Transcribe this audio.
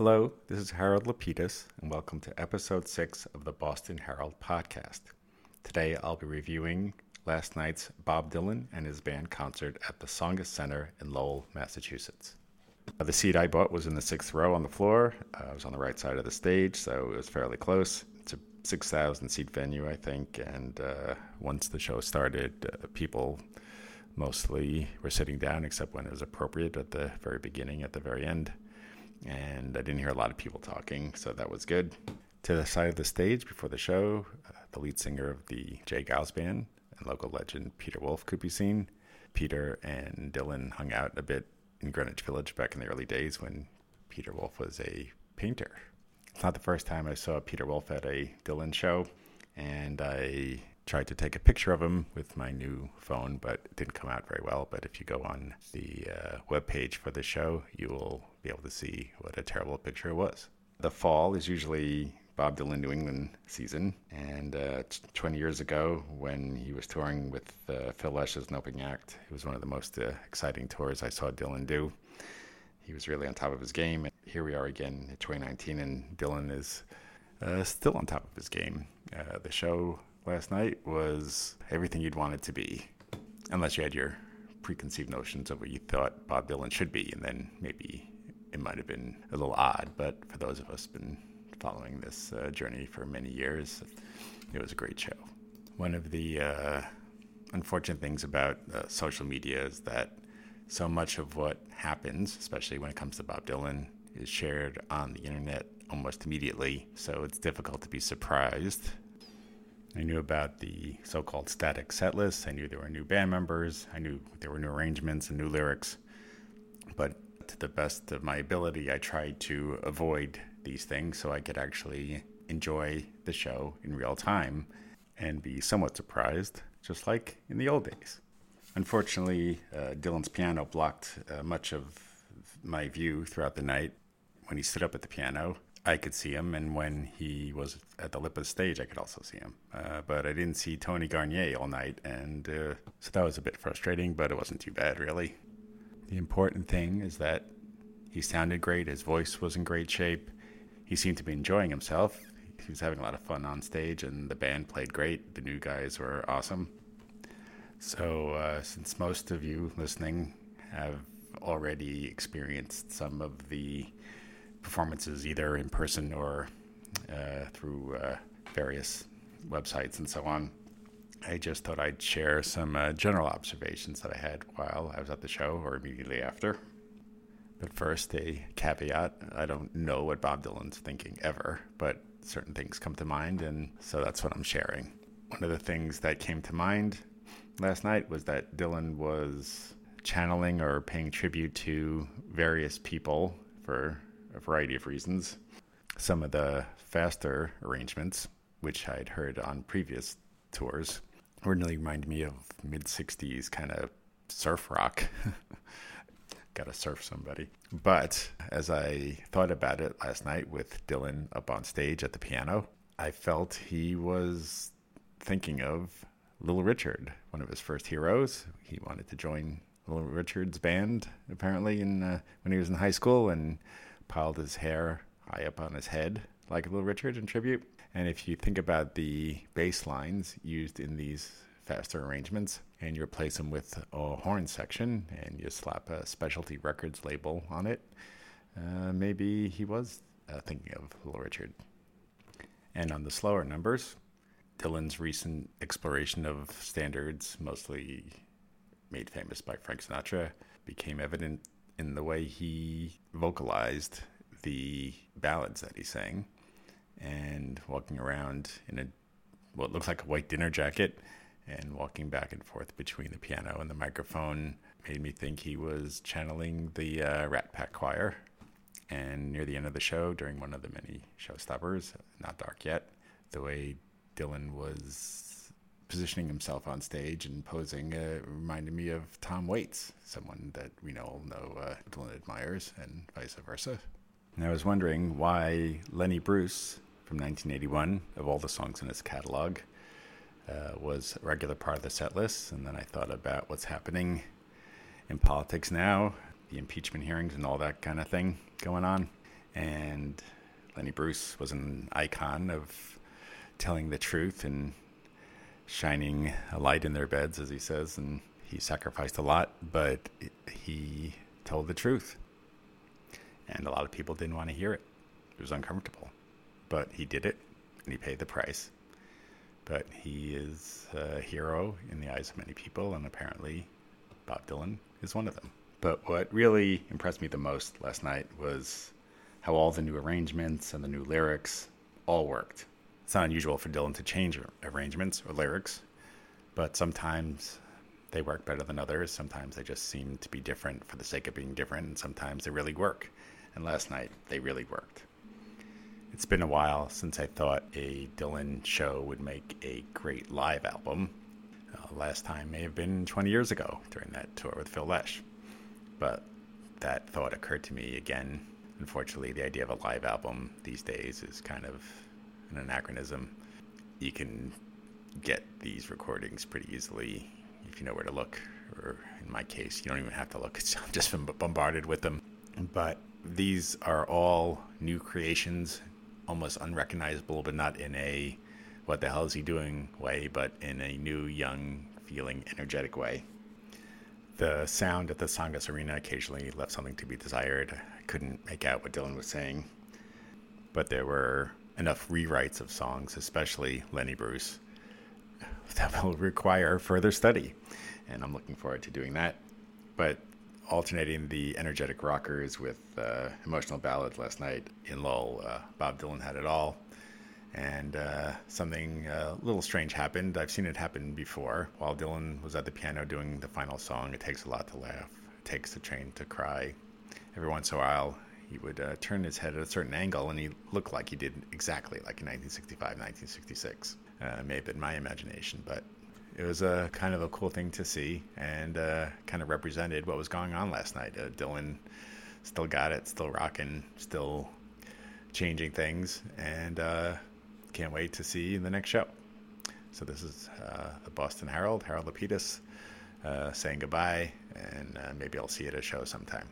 Hello, this is Harold Lapidus, and welcome to episode 6 of the Boston Herald podcast. Today I'll be reviewing last night's Bob Dylan and his band concert at the Tsongas Center in Lowell, Massachusetts. Uh, the seat I bought was in the sixth row on the floor. Uh, I was on the right side of the stage, so it was fairly close. It's a 6,000 seat venue, I think, and uh, once the show started, uh, people mostly were sitting down, except when it was appropriate at the very beginning, at the very end. And I didn't hear a lot of people talking, so that was good. To the side of the stage before the show, uh, the lead singer of the Jay Geils Band and local legend Peter Wolf could be seen. Peter and Dylan hung out a bit in Greenwich Village back in the early days when Peter Wolf was a painter. It's not the first time I saw Peter Wolf at a Dylan show, and I tried to take a picture of him with my new phone, but it didn't come out very well. But if you go on the uh, web page for the show, you will be able to see what a terrible picture it was. The fall is usually Bob Dylan New England season, and uh, 20 years ago when he was touring with uh, Phil Lesh as an opening act, it was one of the most uh, exciting tours I saw Dylan do. He was really on top of his game. And here we are again in 2019, and Dylan is uh, still on top of his game. Uh, the show last night was everything you'd want it to be, unless you had your preconceived notions of what you thought Bob Dylan should be, and then maybe it might have been a little odd. But for those of us been following this uh, journey for many years, it was a great show. One of the uh, unfortunate things about uh, social media is that so much of what happens, especially when it comes to Bob Dylan, is shared on the internet almost immediately. So it's difficult to be surprised I knew about the so called static set list. I knew there were new band members. I knew there were new arrangements and new lyrics. But to the best of my ability, I tried to avoid these things so I could actually enjoy the show in real time and be somewhat surprised, just like in the old days. Unfortunately, uh, Dylan's piano blocked uh, much of my view throughout the night. When he stood up at the piano, I could see him, and when he was at the lip of stage, I could also see him. Uh, but I didn't see Tony Garnier all night, and uh, so that was a bit frustrating, but it wasn't too bad, really. The important thing is that he sounded great, his voice was in great shape, he seemed to be enjoying himself. He was having a lot of fun on stage, and the band played great. The new guys were awesome. So, uh, since most of you listening have already experienced some of the performances either in person or uh, through uh, various websites and so on. I just thought I'd share some uh, general observations that I had while I was at the show or immediately after. But first, a caveat I don't know what Bob Dylan's thinking ever, but certain things come to mind, and so that's what I'm sharing. One of the things that came to mind last night was that Dylan was channeling or paying tribute to various people for a variety of reasons. Some of the faster arrangements, which I'd heard on previous tours, originally remind me of mid 60s kind of surf rock. Gotta surf somebody. But as I thought about it last night with Dylan up on stage at the piano, I felt he was thinking of Little Richard, one of his first heroes. He wanted to join Little Richard's band apparently in uh, when he was in high school, and piled his hair high up on his head, like Little Richard in tribute. And if you think about the bass lines used in these faster arrangements, and you replace them with a horn section, and you slap a specialty records label on it, uh, maybe he was uh, thinking of Little Richard. And on the slower numbers, Dylan's recent exploration of standards, mostly made famous by Frank Sinatra, became evident in the way he vocalized the ballads that he sang and walking around in a what looks like a white dinner jacket and walking back and forth between the piano and the microphone made me think he was channeling the uh, Rat Pack Choir. And near the end of the show, during one of the many showstoppers, Not Dark Yet, the way Dylan was positioning himself on stage and posing uh, reminded me of Tom Waits, someone that we know all know uh, Dylan admires, and vice versa. And I was wondering why Lenny Bruce from 1981, of all the songs in his catalog, uh, was a regular part of the set list. And then I thought about what's happening in politics now, the impeachment hearings and all that kind of thing going on. And Lenny Bruce was an icon of telling the truth and shining a light in their beds, as he says. And he sacrificed a lot, but he told the truth. And a lot of people didn't want to hear it. It was uncomfortable. But he did it, and he paid the price. But he is a hero in the eyes of many people, and apparently Bob Dylan is one of them. But what really impressed me the most last night was how all the new arrangements and the new lyrics all worked. It's not unusual for Dylan to change arrangements or lyrics, but sometimes they work better than others. Sometimes they just seem to be different for the sake of being different, and sometimes they really work. And last night, they really worked. It's been a while since I thought a Dylan show would make a great live album. Uh, last time may have been 20 years ago during that tour with Phil Lesh. But that thought occurred to me again. Unfortunately, the idea of a live album these days is kind of an anachronism. You can get these recordings pretty easily if you know where to look. Or in my case, you don't even have to look. It's, I've just been bombarded with them. But these are all new creations, almost unrecognizable, but not in a what the hell is he doing way, but in a new, young, feeling, energetic way. The sound at the Sangas Arena occasionally left something to be desired. I couldn't make out what Dylan was saying, but there were enough rewrites of songs, especially Lenny Bruce, that will require further study. And I'm looking forward to doing that. But alternating the energetic rockers with uh, emotional ballads last night in Lowell, uh, Bob Dylan had it all. And uh, something a uh, little strange happened. I've seen it happen before. While Dylan was at the piano doing the final song, It Takes a Lot to Laugh, It Takes a Train to Cry. Every once in a while, he would uh, turn his head at a certain angle and he looked like he did exactly like in 1965, 1966. Uh, may have been my imagination, but it was a kind of a cool thing to see and uh, kind of represented what was going on last night. Uh, Dylan still got it, still rocking, still changing things, and uh, can't wait to see the next show. So this is uh, the Boston Herald, Harold Lapidus, uh, saying goodbye, and maybe I'll see you at a show sometime.